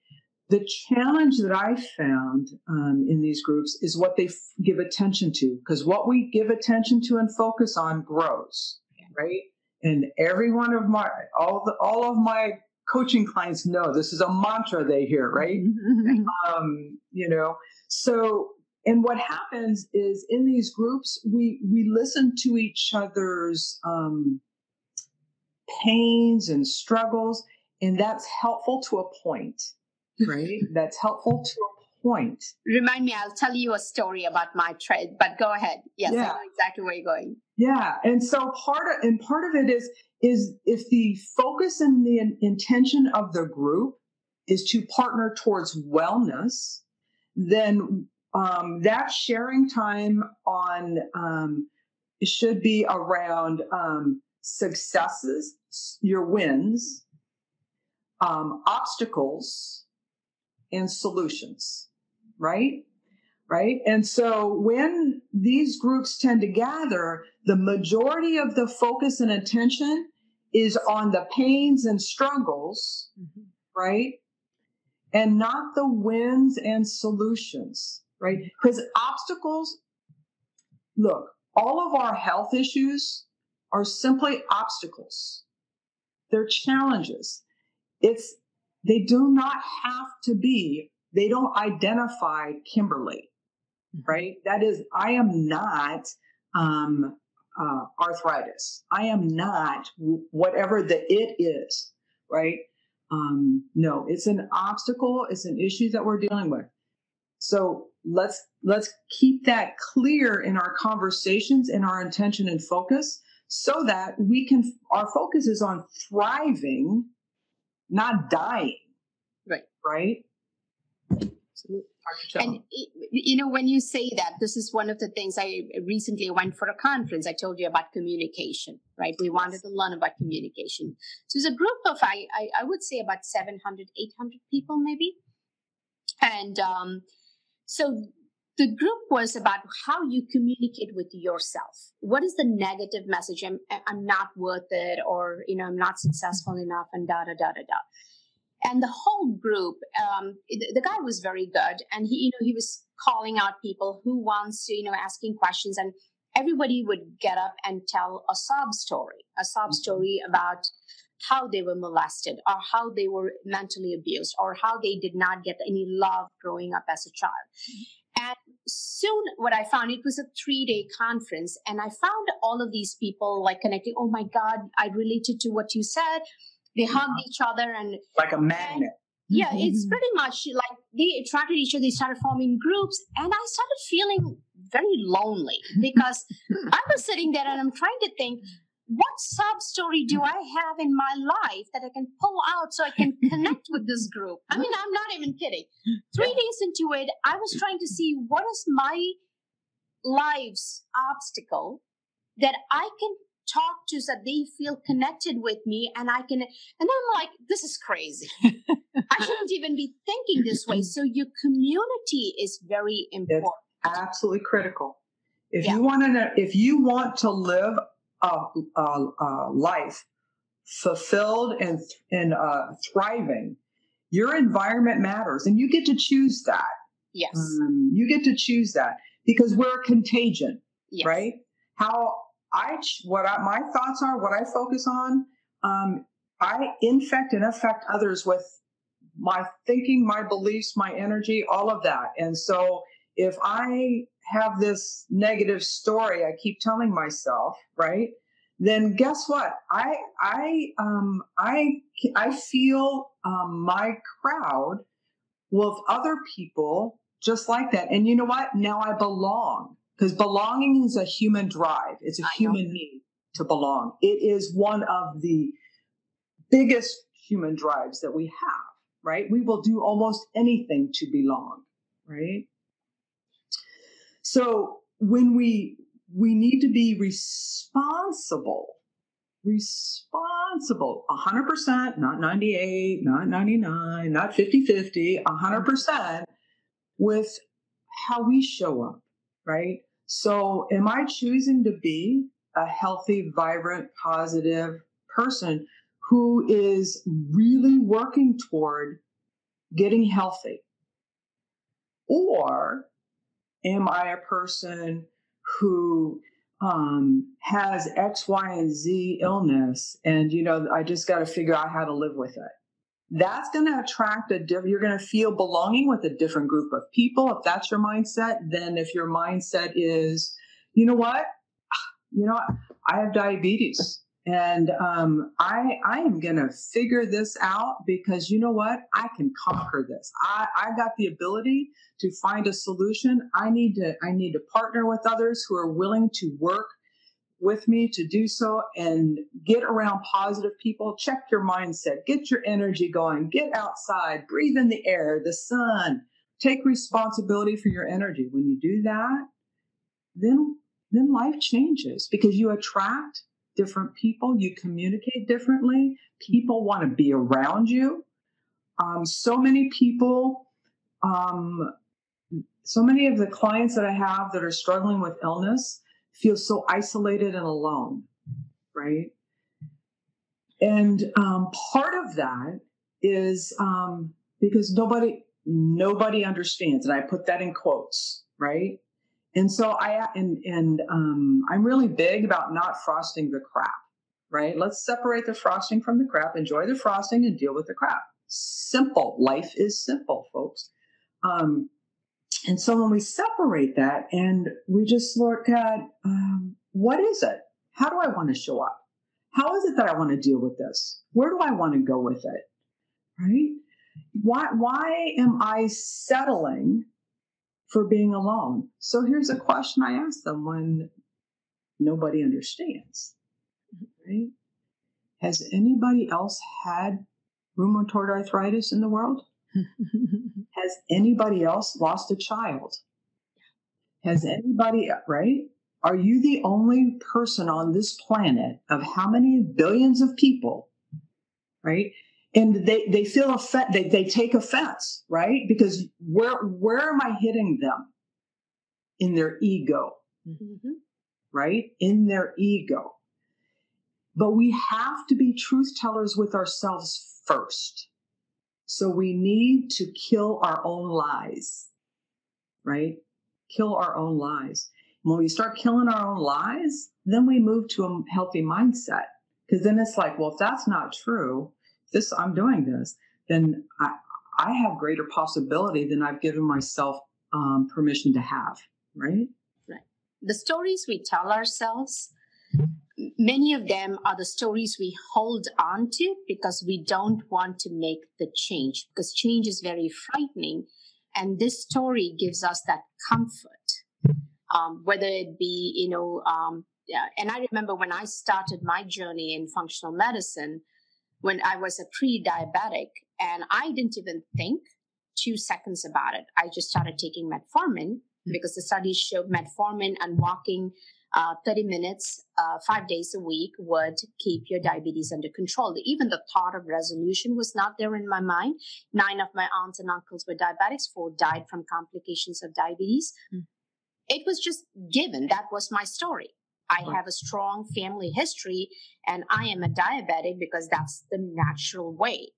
the challenge that I found um, in these groups is what they f- give attention to, because what we give attention to and focus on grows, right? And every one of my all the all of my coaching clients know this is a mantra they hear, right? Mhm. um, you know so and what happens is in these groups we we listen to each other's um, pains and struggles and that's helpful to a point right? [laughs] That's helpful to a point. Remind me i'll tell you a story about my trade but go ahead. Yes i know exactly where you're going. Yeah and so part of and part of it is is if the focus and the intention of the group is to partner towards wellness then um, that sharing time on um, should be around um, successes your wins um, obstacles and solutions right? Right? And so when these groups tend to gather the majority of the focus and attention is on the pains and struggles Mhm. right? And not the wins and solutions right? Because obstacles look all of our health issues are simply obstacles. They're challenges. It's they do not have to be. They don't identify kimberly right? That is i am not um uh, arthritis. I am not whatever the it is right? Um no it's an obstacle. It's an issue that we're dealing with. So let's let's keep that clear in our conversations and our intention and focus so that we can our focus is on thriving not dying. Right. right? Absolutely. And you know when you say that this is one of the things i recently went for a conference. I told you about communication right? We wanted to learn about communication. So it's a group of i i, I would say about 700 800 people maybe. And um, so the group was about how you communicate with yourself what is the negative message i'm, I'm not worth it or you know i'm not successful enough and da da da da da and the whole group um, the, the guy was very good and he you know he was calling out people who wants to you know asking questions and everybody would get up and tell a sob story, a sob mm-hmm. story about how they were molested or how they were mentally abused or how they did not get any love growing up as a child. And soon what I found, it was a three day conference and I found all of these people like connecting. Oh my God, I related to what you said. They yeah. hugged each other and like a magnet. yeah, it's mm-hmm. pretty much like they attracted each other. They started forming groups, and I started feeling very lonely because [laughs] I was sitting there and I'm trying to think, what sub story do mm. I have in my life that I can pull out so I can [laughs] connect with this group? I mean, I'm not even kidding. [laughs] Three days into it, I was trying to see what is my life's obstacle that I can talk to so that they feel connected with me and I can, and I'm like, this is crazy. I [laughs] shouldn't even be thinking this way. So your community is very important. It's absolutely critical. If yeah. you want to, if you want to live a, a, a life fulfilled and and uh, thriving, your environment matters, and you get to choose that. Yes, um, you get to choose that because we're a contagion, yes. right? How I what I, my thoughts are, what I focus on. Um, I infect and affect others with my thinking, my beliefs, my energy, all of that. And so if I have this negative story I keep telling myself, right? Then guess what? I I um I I feel um, my crowd with other people just like that. And you know what? Now I belong because belonging is a human drive. It's a I human know. need to belong. It is one of the biggest human drives that we have, right? We will do almost anything to belong, right? So when we we need to be responsible responsible 100% not 98 not 99 not 50 50 100% with how we show up right so, am I choosing to be a healthy, vibrant, positive person who is really working toward getting healthy? Or am I a person who um, has X, Y, and Z illness, and you know, I just got to figure out how to live with it? that's going to attract a different you're going to feel belonging with a different group of people if that's your mindset then if your mindset is you know what? [sighs] You know i have diabetes and um, I I am gonna figure this out because you know what I can conquer this. I I got the ability to find a solution. I need to I need to partner with others who are willing to work with me to do so and get around positive people. Check your mindset, get your energy going, get outside, breathe in the air, the sun, take responsibility for your energy. When you do that, then then life changes because you attract different people, you communicate differently, people want to be around you. Um, so many people, um, so many of the clients that I have that are struggling with illness, feel so isolated and alone, right? And um, part of that is um, because nobody nobody understands, and I put that in quotes, right? And so I and and um, I'm really big about not frosting the crap, right? Let's separate the frosting from the crap. Enjoy the frosting and deal with the crap. Simple. Life is simple, folks. Um, and so when we separate that and we just look at um, what is it? How do I want to show up? How is it that I want to deal with this? Where do I want to go with it? Right? Why, why am I settling for being alone? So here's a question I ask them when nobody understands. Right? Has anybody else had rheumatoid arthritis in the world? [laughs] Has anybody else lost a child? Has anybody, right? Are you the only person on this planet of how many billions of people, right? And they, they feel offense, they, they take offense, right? Because where, where am I hitting them? In their ego, mm-hmm. right? In their ego. But we have to be truth tellers with ourselves first so we need to kill our own lies, right? Kill our own lies. When we start killing our own lies, then we move to a healthy mindset. Because then it's like, well, if that's not true, this I'm doing this, then I, I have greater possibility than I've given myself um, permission to have, right? Right. The stories we tell ourselves, many of them are the stories we hold on to because we don't want to make the change, because change is very frightening. And this story gives us that comfort, um, whether it be, you know, um, yeah. and I remember when I started my journey in functional medicine, when I was a pre diabetic, and I didn't even think two seconds about it. I just started taking metformin mm-hmm. because the studies showed metformin and walking uh, 30 minutes, uh, five days a week would keep your diabetes under control. Even the thought of resolution was not there in my mind. Nine of my aunts and uncles were diabetics, four died from complications of diabetes. Mm. It was just given. That was my story. I have a strong family history and I am a diabetic because that's the natural way.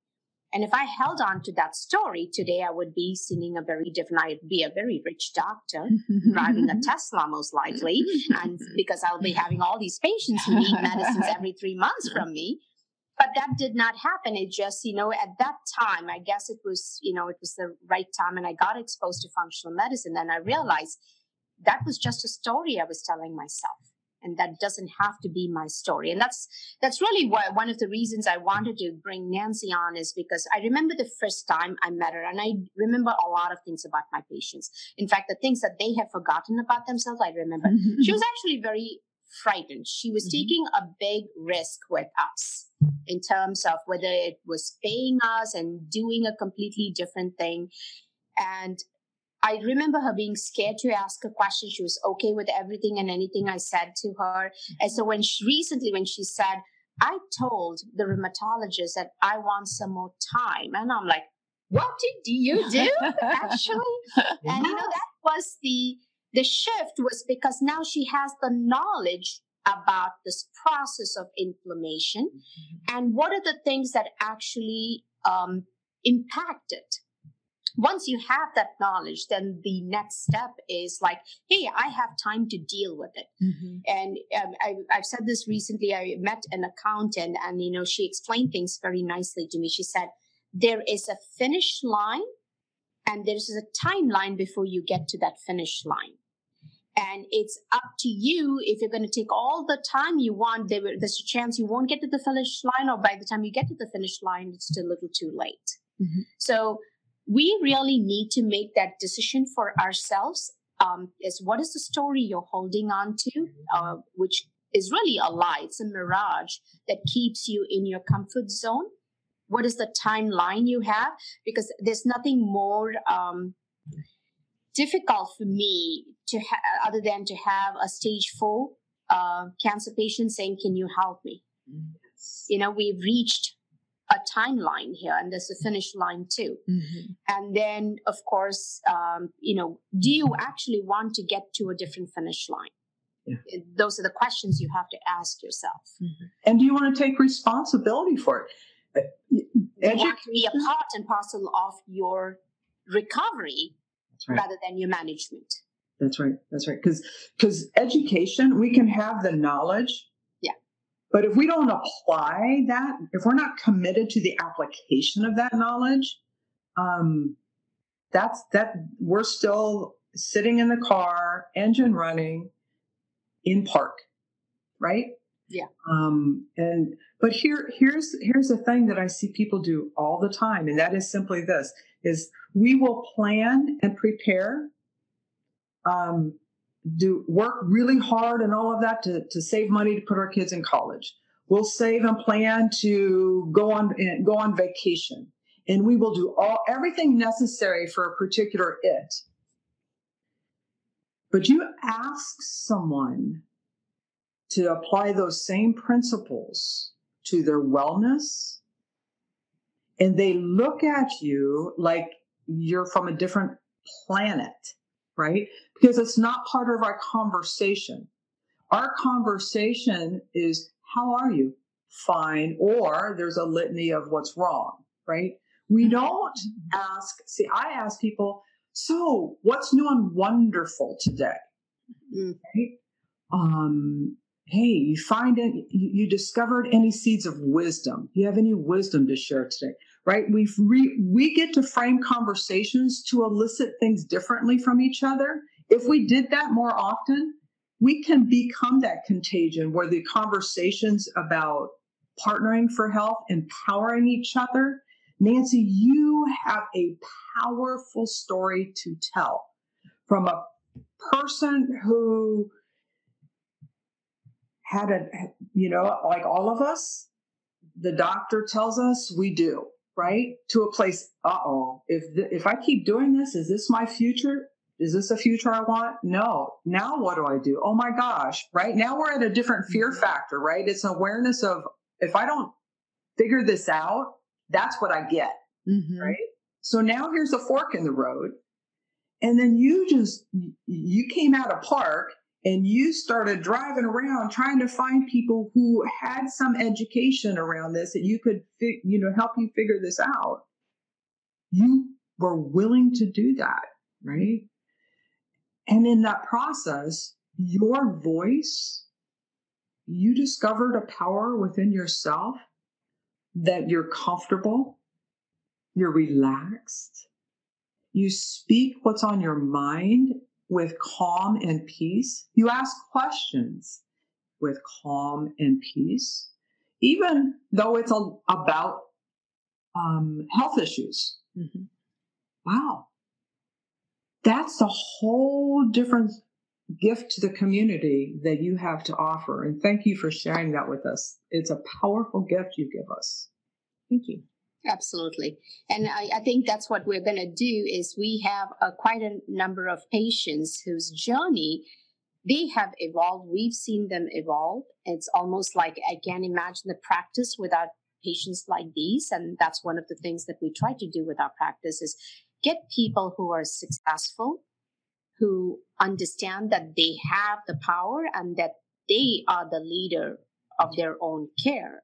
And if I held on to that story today, I would be seeing a very different, I'd be a very rich doctor driving a [laughs] Tesla most likely. And [laughs] because I'll be having all these patients who need medicines [laughs] every three months from me. But that did not happen. It just, you know, at that time, I guess it was, you know, it was the right time and I got exposed to functional medicine. And I realized that was just a story I was telling myself and that doesn't have to be my story. And that's that's really what one of the reasons i wanted to bring nancy on is because i remember the first time i met her and i remember a lot of things about my patients. In fact the things that they have forgotten about themselves i remember. [laughs] She was actually very frightened. She was mm-hmm. taking a big risk with us in terms of whether it was paying us and doing a completely different thing. And I remember her being scared to ask a question. She was okay with everything and anything I said to her. And so when she recently, when she said, I told the rheumatologist that I want some more time. And I'm like, what did you [laughs] do actually? and you know, that was the the shift was because now she has the knowledge about this process of inflammation mm-hmm. and what are the things that actually um, impact it once you have that knowledge, then the next step is like, hey, I have time to deal with it. Mm-hmm. And um, I, have said this recently. I met an accountant, and you know, she explained things very nicely to me. She said there is a finish line, and there's a timeline before you get to that finish line. And it's up to you if you're going to take all the time you want. There, there's a chance you won't get to the finish line, or by the time you get to the finish line, it's still a little too late. Mm-hmm. So we really need to make that decision for ourselves um, is what is the story you're holding on to uh, which is really a lie. It's a mirage that keeps you in your comfort zone. What is the timeline you have? Because there's nothing more um, difficult for me to ha- other than to have a stage four uh, cancer patient saying can you help me? Yes. you know we've reached a timeline here and there's a finish line too mm-hmm. and then of course um, you know do you actually want to get to a different finish line yeah. those are the questions you have to ask yourself mm-hmm. and do you want to take responsibility for it Edu- you want to be a part and parcel of your recovery right. rather than your management that's right that's right because because education we can have the knowledge but if we don't apply that, if we're not committed to the application of that knowledge, um, that's that we're still sitting in the car, engine running, in park, right? Yeah. Um, and but here here's here's the thing that I see people do all the time, and that is simply this: is we will plan and prepare um, do work really hard and all of that to, to save money to put our kids in college. We'll save and plan to go on eh, go on vacation, and we will do all everything necessary for a particular it. But you ask someone to apply those same principles to their wellness, and they look at you like you're from a different planet right? Because it's not part of our conversation. Our conversation is, how are you? Fine. Or there's a litany of what's wrong, right? We mm-hmm. don't ask, see, I ask people, so what's new and wonderful today? mm. right? Um, hey, you find it, you, you discovered any seeds of wisdom. You have any wisdom to share today, right? We re, we get to frame conversations to elicit things differently from each other. If we did that more often, we can become that contagion where the conversations about partnering for health, empowering each other. Nancy, you have a powerful story to tell from a person who had a, you know, like all of us, the doctor tells us we do, right? To a place, uh oh, if, if I keep doing this, is this my future? Is this a future I want? No. Now what do I do? Oh my gosh, right? Now we're at a different fear mm-hmm. factor, right? It's an awareness of if I don't figure this out, that's what I get, mm-hmm. right? So now here's a fork in the road. And then you just, you came out of park and you started driving around trying to find people who had some education around this that you could you know help you figure this out you were willing to do that right? And in that process your voice you discovered a power within yourself that you're comfortable you're relaxed you speak what's on your mind with calm and peace. You ask questions with calm and peace, even though it's a, about um, health issues. Mm-hmm. Wow. That's a whole different gift to the community that you have to offer. And thank you for sharing that with us. It's a powerful gift you give us. Thank you. Absolutely. And I, I, think that's what we're going to do is we have a, quite a number of patients whose journey they have evolved. We've seen them evolve. It's almost like I can't imagine the practice without patients like these. And that's one of the things that we try to do with our practice is get people who are successful, who understand that they have the power and that they are the leader of their own care.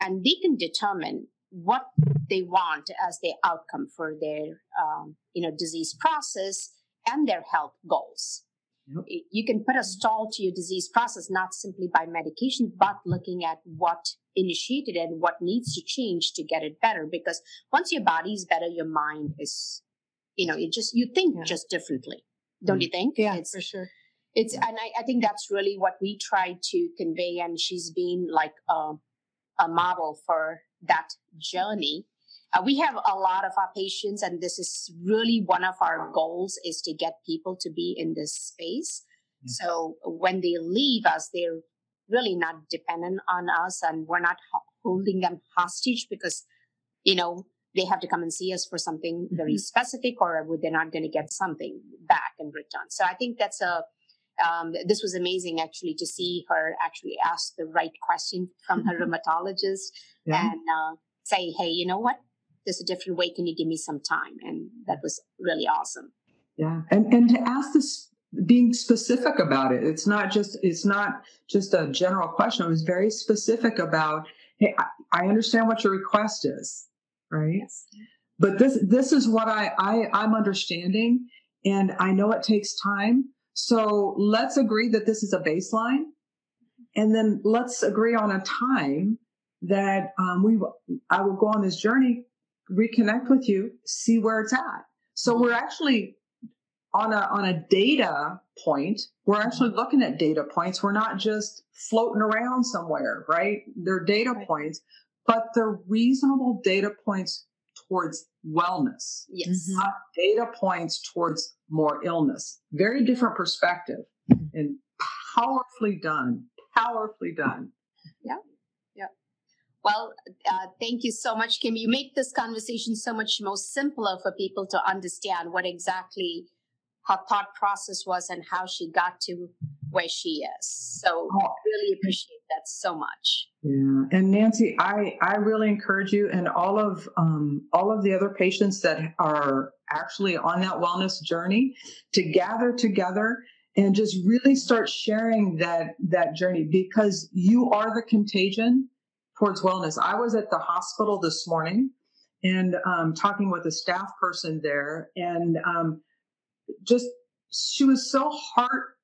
And they can determine what they want as their outcome for their um, you know disease process and their health goals yep. you can put a stall to your disease process not simply by medication but looking at what initiated it and what needs to change to get it better because once your body is better your mind is you know you just you think yeah. just differently don't mm. you think yeah it's, for sure it's and I, I think that's really what we try to convey and she's been like a, a model for that journey. Uh, we have a lot of our patients, and this is really one of our goals is to get people to be in this space. So when they leave us, they're really not dependent on us, and we're not holding them hostage because, you know, they have to come and see us for something very mm-hmm. specific, or they're not going to get something back in return. So I think that's a um, this was amazing actually to see her actually ask the right question from her [laughs] rheumatologist yeah. and uh, say, hey, you know what? There's a different way. Can you give me some time? And that was really awesome. Yeah. And, and to ask this, being specific about it, it's not just, it's not just a general question. It was very specific about, hey, I, I understand what your request is, right? Yes. But this, this is what I, I, I'm understanding. And I know it takes time so let's agree that this is a baseline. And then let's agree on a time that um, we I will go on this journey, reconnect with you, see where it's at. So mm-hmm. we're actually on a on a data point. We're actually mm-hmm. looking at data points. We're not just floating around somewhere, right? They're data right. points, but they're reasonable data points towards wellness. Yes. Mm-hmm. Not data points towards more illness. Very different perspective and powerfully done. Powerfully done. Well, uh, thank you so much, Kim. You make this conversation so much more simpler for people to understand what exactly her thought process was and how she got to where she is. So oh. really appreciate that so much. Yeah, and Nancy, I I really encourage you and all of um, all of the other patients that are actually on that wellness journey to gather together and just really start sharing that that journey because you are the contagion towards wellness. I was at the hospital this morning and um, talking with a staff person there, and um, just she was so heart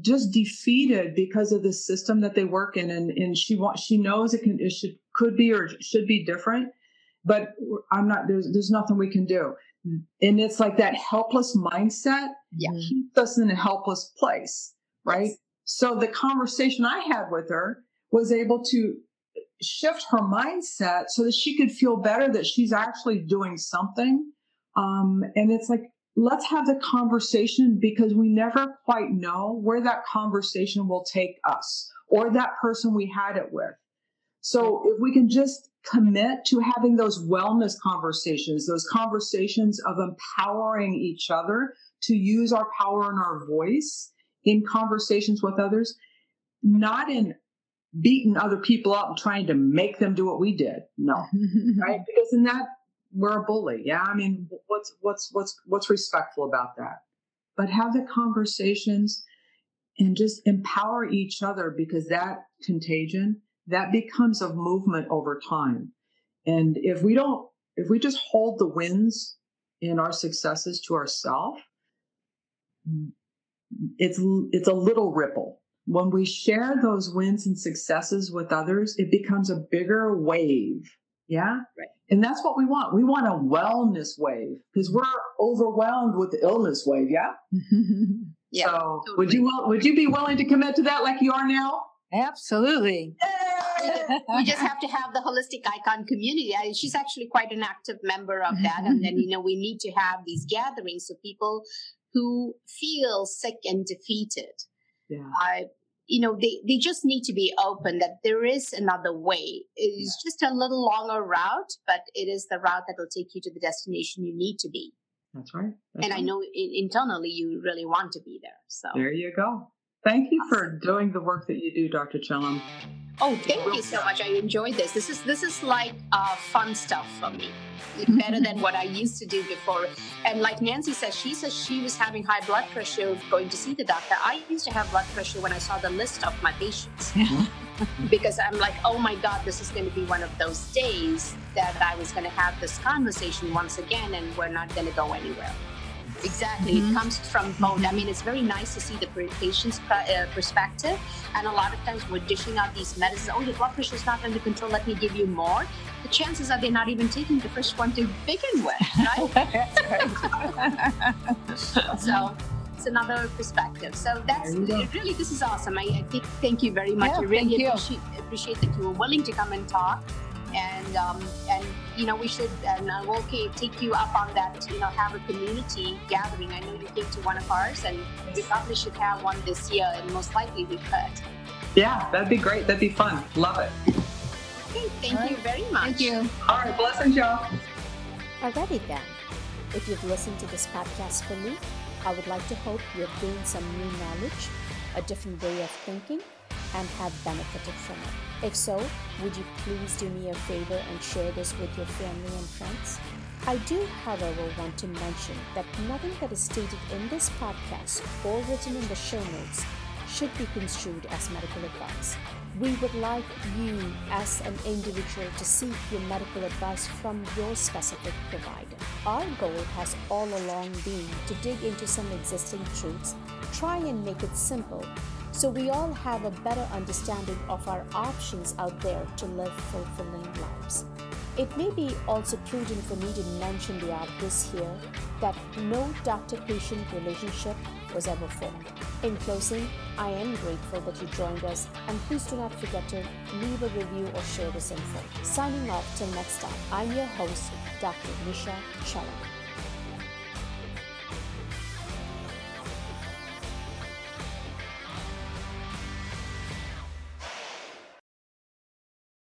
just defeated because of the system that they work in and, and she wants she knows it can it should could be or should be different but i'm not there's there's nothing we can do and it's like that helpless mindset yeah. keeps us in a helpless place right yes. so the conversation i had with her was able to shift her mindset so that she could feel better that she's actually doing something um, and it's like let's have the conversation because we never quite know where that conversation will take us or that person we had it with. So if we can just commit to having those wellness conversations, those conversations of empowering each other to use our power and our voice in conversations with others, not in beating other people up and trying to make them do what we did. No, [laughs] right? Because in that we're a bully. Yeah. I mean, what's, what's, what's, what's respectful about that? But have the conversations and just empower each other because that contagion, that becomes a movement over time. And if we don't, if we just hold the wins in our successes to ourselves, it's, it's a little ripple. When we share those wins and successes with others, it becomes a bigger wave. Yeah. Right. And that's what we want. We want a wellness wave because we're overwhelmed with the illness wave. Yeah. [laughs] yeah. So totally. would you would you be willing to commit to that like you are now? Absolutely. [laughs] you just have to have the holistic icon community. She's actually quite an active member of that. And then, [laughs] you know, we need to have these gatherings of people who feel sick and defeated. Yeah. Uh, you know they, they just need to be open that there is another way. It's just a little longer route but it is the route that will take you to the destination you need to be. That's right. That's and right. i know in, internally you really want to be there so. There you go. Thank you for doing the work that you do dr chellam oh thank you so much i enjoyed this this is this is like uh, fun stuff for me better than what I used to do before. And like Nancy says, she says she was having high blood pressure going to see the doctor. I used to have blood pressure when I saw the list of my patients. because I'm like, oh my God, this is going to be one of those days that I was going to have this conversation once again and we're not going to go anywhere. Exactly. Mm-hmm. It comes from both. I mean, it's very nice to see the patient's uh, perspective. And a lot of times we're dishing out these medicines. Oh, your blood pressure is not under control. Let me give you more. The chances are they're not even taking the first one to begin with, right? [laughs] [laughs] so it's another perspective. So that's really, this is awesome. I, I think, thank you very much. Yeah, I really appreciate, appreciate that you were willing to come and talk and um, and you know we should and uh, we'll take you up on that you know have a community gathering. I know you came to one of ours and we probably should have one this year and most likely we could. Yeah that'd be great. That'd be fun. Love it. Okay thank right. you very much. thank you. All right blessings y'all. Alrighty then. If you've listened to this podcast for me i would like to hope you have gained some new knowledge a different way of thinking and have benefited from it? If so, would you please do me a favor and share this with your family and friends? I do, however, want to mention that nothing that is stated in this podcast or written in the show notes should be construed as medical advice. We would like you, as an individual, to seek your medical advice from your specific provider. Our goal has all along been to dig into some existing truths, try and make it simple so we all have a better understanding of our options out there to live fulfilling lives. It may be also prudent for me to mention the obvious here that no doctor patient relationship was ever formed. In closing, I am grateful that you joined us, and please do not forget to leave a review or share this info. Signing off till next time, I'm your host, Dr. Nisha Chellam.